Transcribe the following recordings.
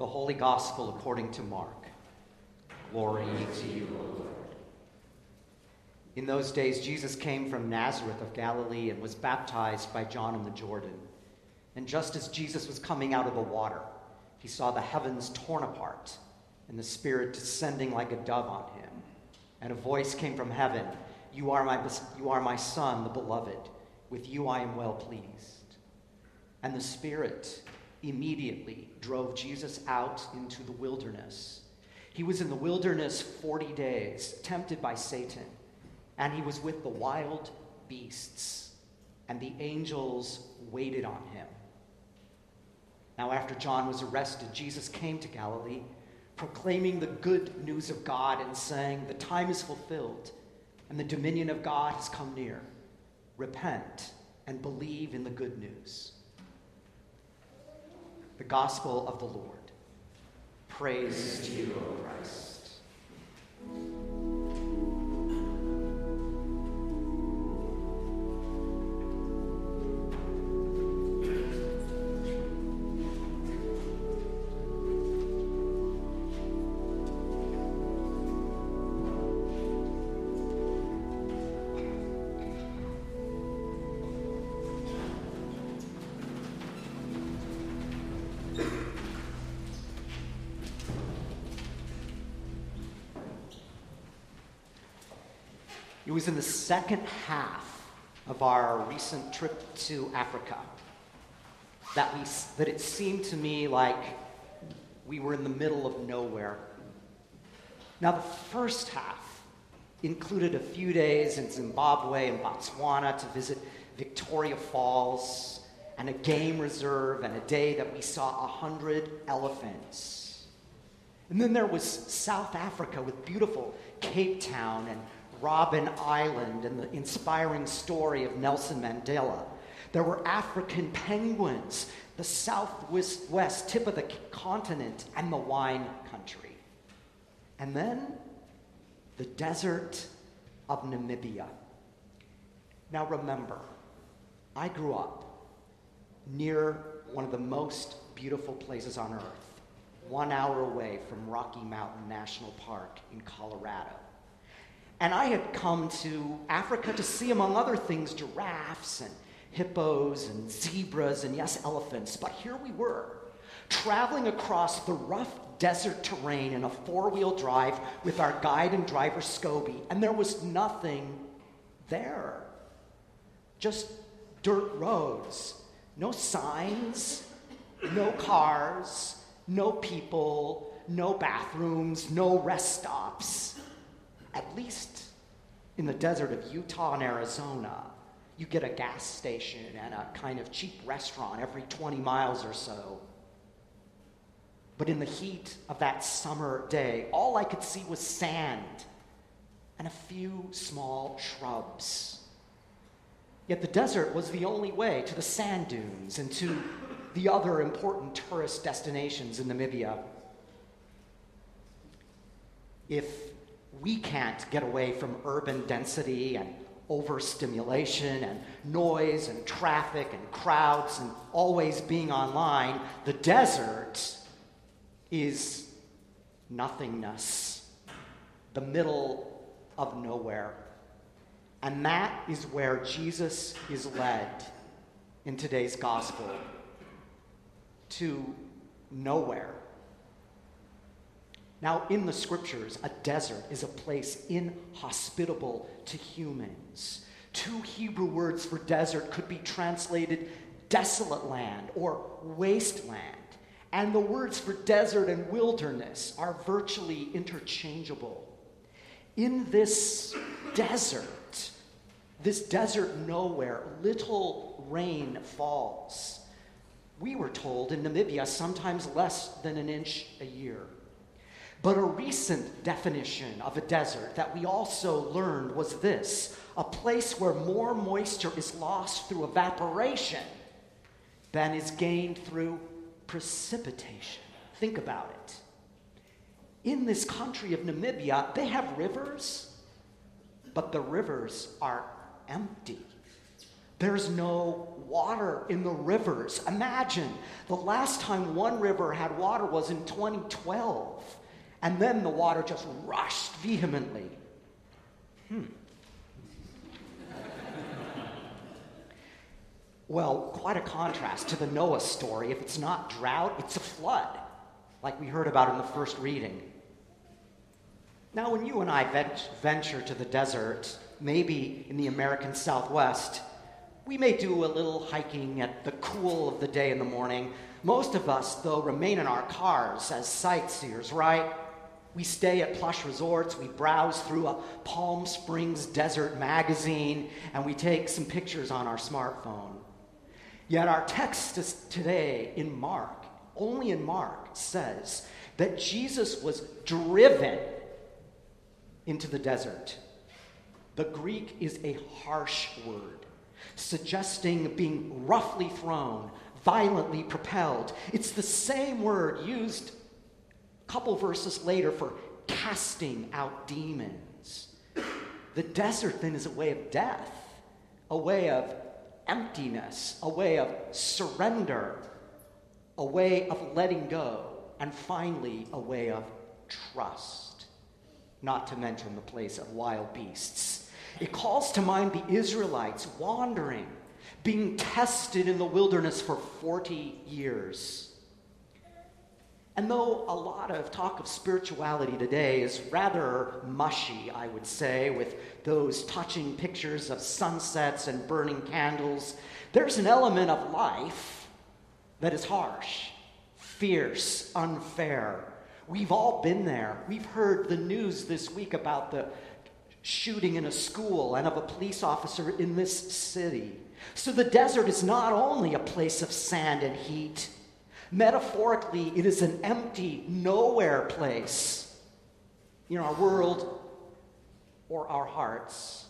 The Holy Gospel according to Mark. Glory to you, Lord. In those days, Jesus came from Nazareth of Galilee and was baptized by John in the Jordan. And just as Jesus was coming out of the water, he saw the heavens torn apart and the Spirit descending like a dove on him. And a voice came from heaven You are my, you are my Son, the beloved. With you I am well pleased. And the Spirit immediately drove Jesus out into the wilderness. He was in the wilderness 40 days, tempted by Satan, and he was with the wild beasts, and the angels waited on him. Now, after John was arrested, Jesus came to Galilee, proclaiming the good news of God and saying, The time is fulfilled, and the dominion of God has come near. Repent and believe in the good news the gospel of the Lord. Praise to you, O Christ. It was in the second half of our recent trip to Africa that, we, that it seemed to me like we were in the middle of nowhere. Now, the first half included a few days in Zimbabwe and Botswana to visit Victoria Falls and a game reserve and a day that we saw a hundred elephants. And then there was South Africa with beautiful Cape Town and Robben Island and the inspiring story of Nelson Mandela. There were African penguins, the southwest tip of the continent, and the wine country. And then the desert of Namibia. Now remember, I grew up near one of the most beautiful places on earth, one hour away from Rocky Mountain National Park in Colorado. And I had come to Africa to see, among other things, giraffes and hippos and zebras and, yes, elephants. But here we were, traveling across the rough desert terrain in a four wheel drive with our guide and driver, Scobie, and there was nothing there. Just dirt roads, no signs, no cars, no people, no bathrooms, no rest stops at least in the desert of Utah and Arizona, you get a gas station and a kind of cheap restaurant every 20 miles or so. But in the heat of that summer day, all I could see was sand and a few small shrubs. Yet the desert was the only way to the sand dunes and to the other important tourist destinations in Namibia. If we can't get away from urban density and overstimulation and noise and traffic and crowds and always being online. The desert is nothingness, the middle of nowhere. And that is where Jesus is led in today's gospel to nowhere. Now, in the scriptures, a desert is a place inhospitable to humans. Two Hebrew words for desert could be translated desolate land or wasteland. And the words for desert and wilderness are virtually interchangeable. In this desert, this desert nowhere, little rain falls. We were told in Namibia sometimes less than an inch a year. But a recent definition of a desert that we also learned was this a place where more moisture is lost through evaporation than is gained through precipitation. Think about it. In this country of Namibia, they have rivers, but the rivers are empty. There's no water in the rivers. Imagine the last time one river had water was in 2012, and then the water just rushed vehemently. Hmm. well, quite a contrast to the Noah story. If it's not drought, it's a flood, like we heard about in the first reading. Now, when you and I venture to the desert, maybe in the American Southwest, we may do a little hiking at the cool of the day in the morning. Most of us, though, remain in our cars as sightseers, right? We stay at plush resorts, we browse through a Palm Springs desert magazine, and we take some pictures on our smartphone. Yet our text today in Mark, only in Mark, says that Jesus was driven into the desert. The Greek is a harsh word, suggesting being roughly thrown, violently propelled. It's the same word used couple verses later for casting out demons. The desert then is a way of death, a way of emptiness, a way of surrender, a way of letting go, and finally, a way of trust not to mention the place of wild beasts. It calls to mind the Israelites wandering, being tested in the wilderness for 40 years. And though a lot of talk of spirituality today is rather mushy, I would say, with those touching pictures of sunsets and burning candles, there's an element of life that is harsh, fierce, unfair, We've all been there. We've heard the news this week about the shooting in a school and of a police officer in this city. So the desert is not only a place of sand and heat, metaphorically, it is an empty, nowhere place in our world or our hearts.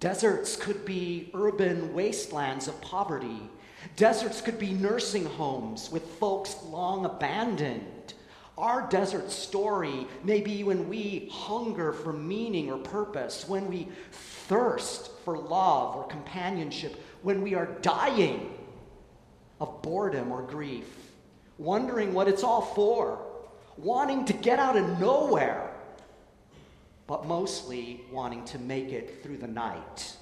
Deserts could be urban wastelands of poverty. Deserts could be nursing homes with folks long abandoned. Our desert story may be when we hunger for meaning or purpose, when we thirst for love or companionship, when we are dying of boredom or grief, wondering what it's all for, wanting to get out of nowhere, but mostly wanting to make it through the night.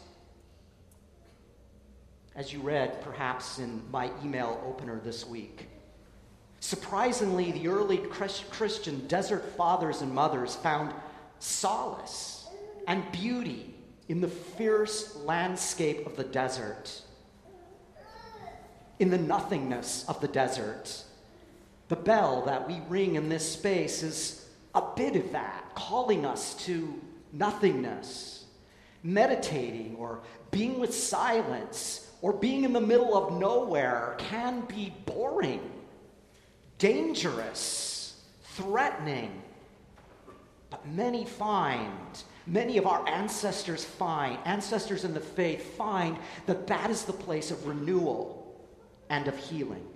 As you read, perhaps in my email opener this week, Surprisingly, the early Christian desert fathers and mothers found solace and beauty in the fierce landscape of the desert, in the nothingness of the desert. The bell that we ring in this space is a bit of that, calling us to nothingness. Meditating or being with silence or being in the middle of nowhere can be boring dangerous, threatening. But many find, many of our ancestors find, ancestors in the faith find that that is the place of renewal and of healing.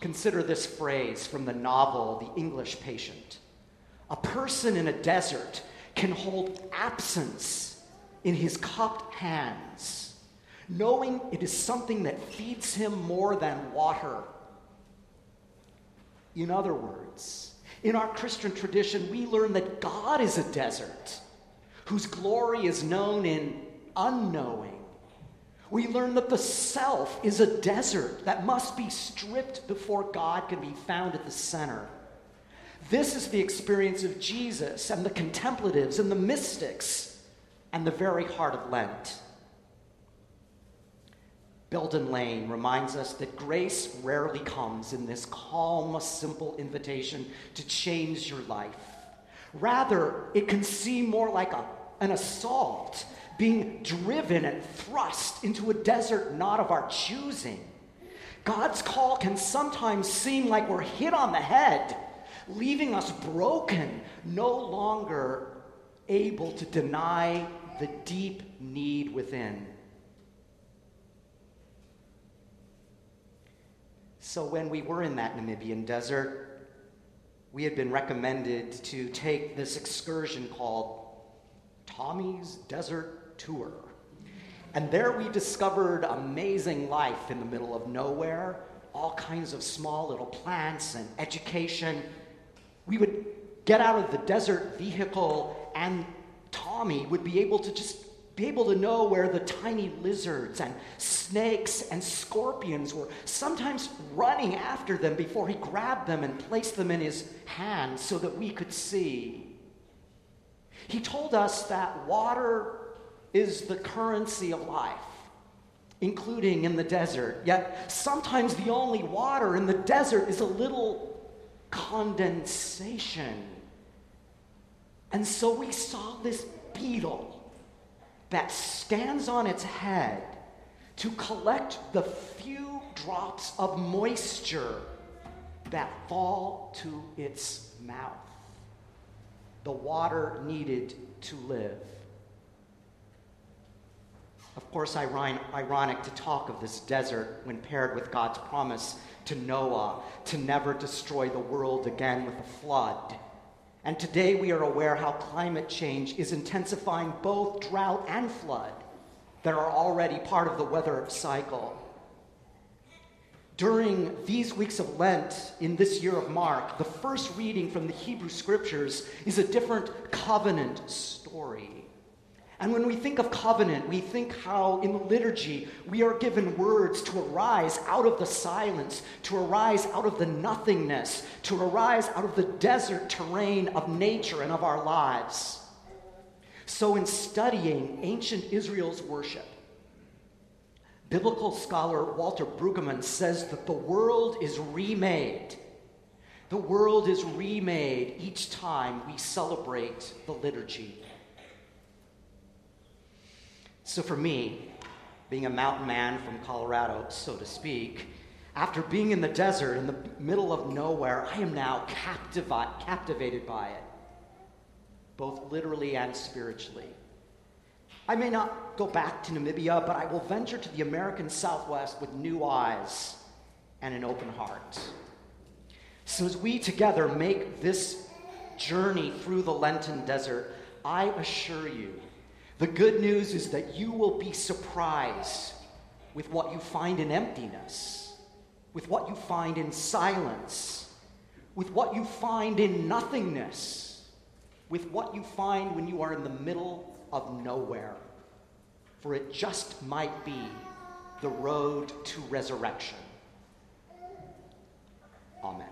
Consider this phrase from the novel The English Patient. A person in a desert can hold absence in his cupped hands, knowing it is something that feeds him more than water in other words, in our Christian tradition, we learn that God is a desert whose glory is known in unknowing. We learn that the self is a desert that must be stripped before God can be found at the center. This is the experience of Jesus and the contemplatives and the mystics and the very heart of Lent. Belden Lane reminds us that grace rarely comes in this calm, simple invitation to change your life. Rather, it can seem more like a, an assault, being driven and thrust into a desert not of our choosing. God's call can sometimes seem like we're hit on the head, leaving us broken, no longer able to deny the deep need within. So, when we were in that Namibian desert, we had been recommended to take this excursion called Tommy's Desert Tour. And there we discovered amazing life in the middle of nowhere, all kinds of small little plants and education. We would get out of the desert vehicle, and Tommy would be able to just be able to know where the tiny lizards and snakes and scorpions were, sometimes running after them before he grabbed them and placed them in his hand so that we could see. He told us that water is the currency of life, including in the desert. Yet sometimes the only water in the desert is a little condensation. And so we saw this beetle that stands on its head to collect the few drops of moisture that fall to its mouth. The water needed to live. Of course, ironic to talk of this desert when paired with God's promise to Noah to never destroy the world again with a flood. And today we are aware how climate change is intensifying both drought and flood that are already part of the weather cycle. During these weeks of Lent in this year of Mark, the first reading from the Hebrew Scriptures is a different covenant story. And when we think of covenant, we think how in the liturgy we are given words to arise out of the silence, to arise out of the nothingness, to arise out of the desert terrain of nature and of our lives. So, in studying ancient Israel's worship, biblical scholar Walter Brueggemann says that the world is remade. The world is remade each time we celebrate the liturgy. So for me, being a mountain man from Colorado, so to speak, after being in the desert in the middle of nowhere, I am now captivi- captivated by it, both literally and spiritually. I may not go back to Namibia, but I will venture to the American Southwest with new eyes and an open heart. So, as we together make this journey through the Lenten desert, I assure you the good news is that you will be surprised with what you find in emptiness, with what you find in silence, with what you find in nothingness, with what you find when you are in the middle of nowhere. For it just might be the road to resurrection. Amen.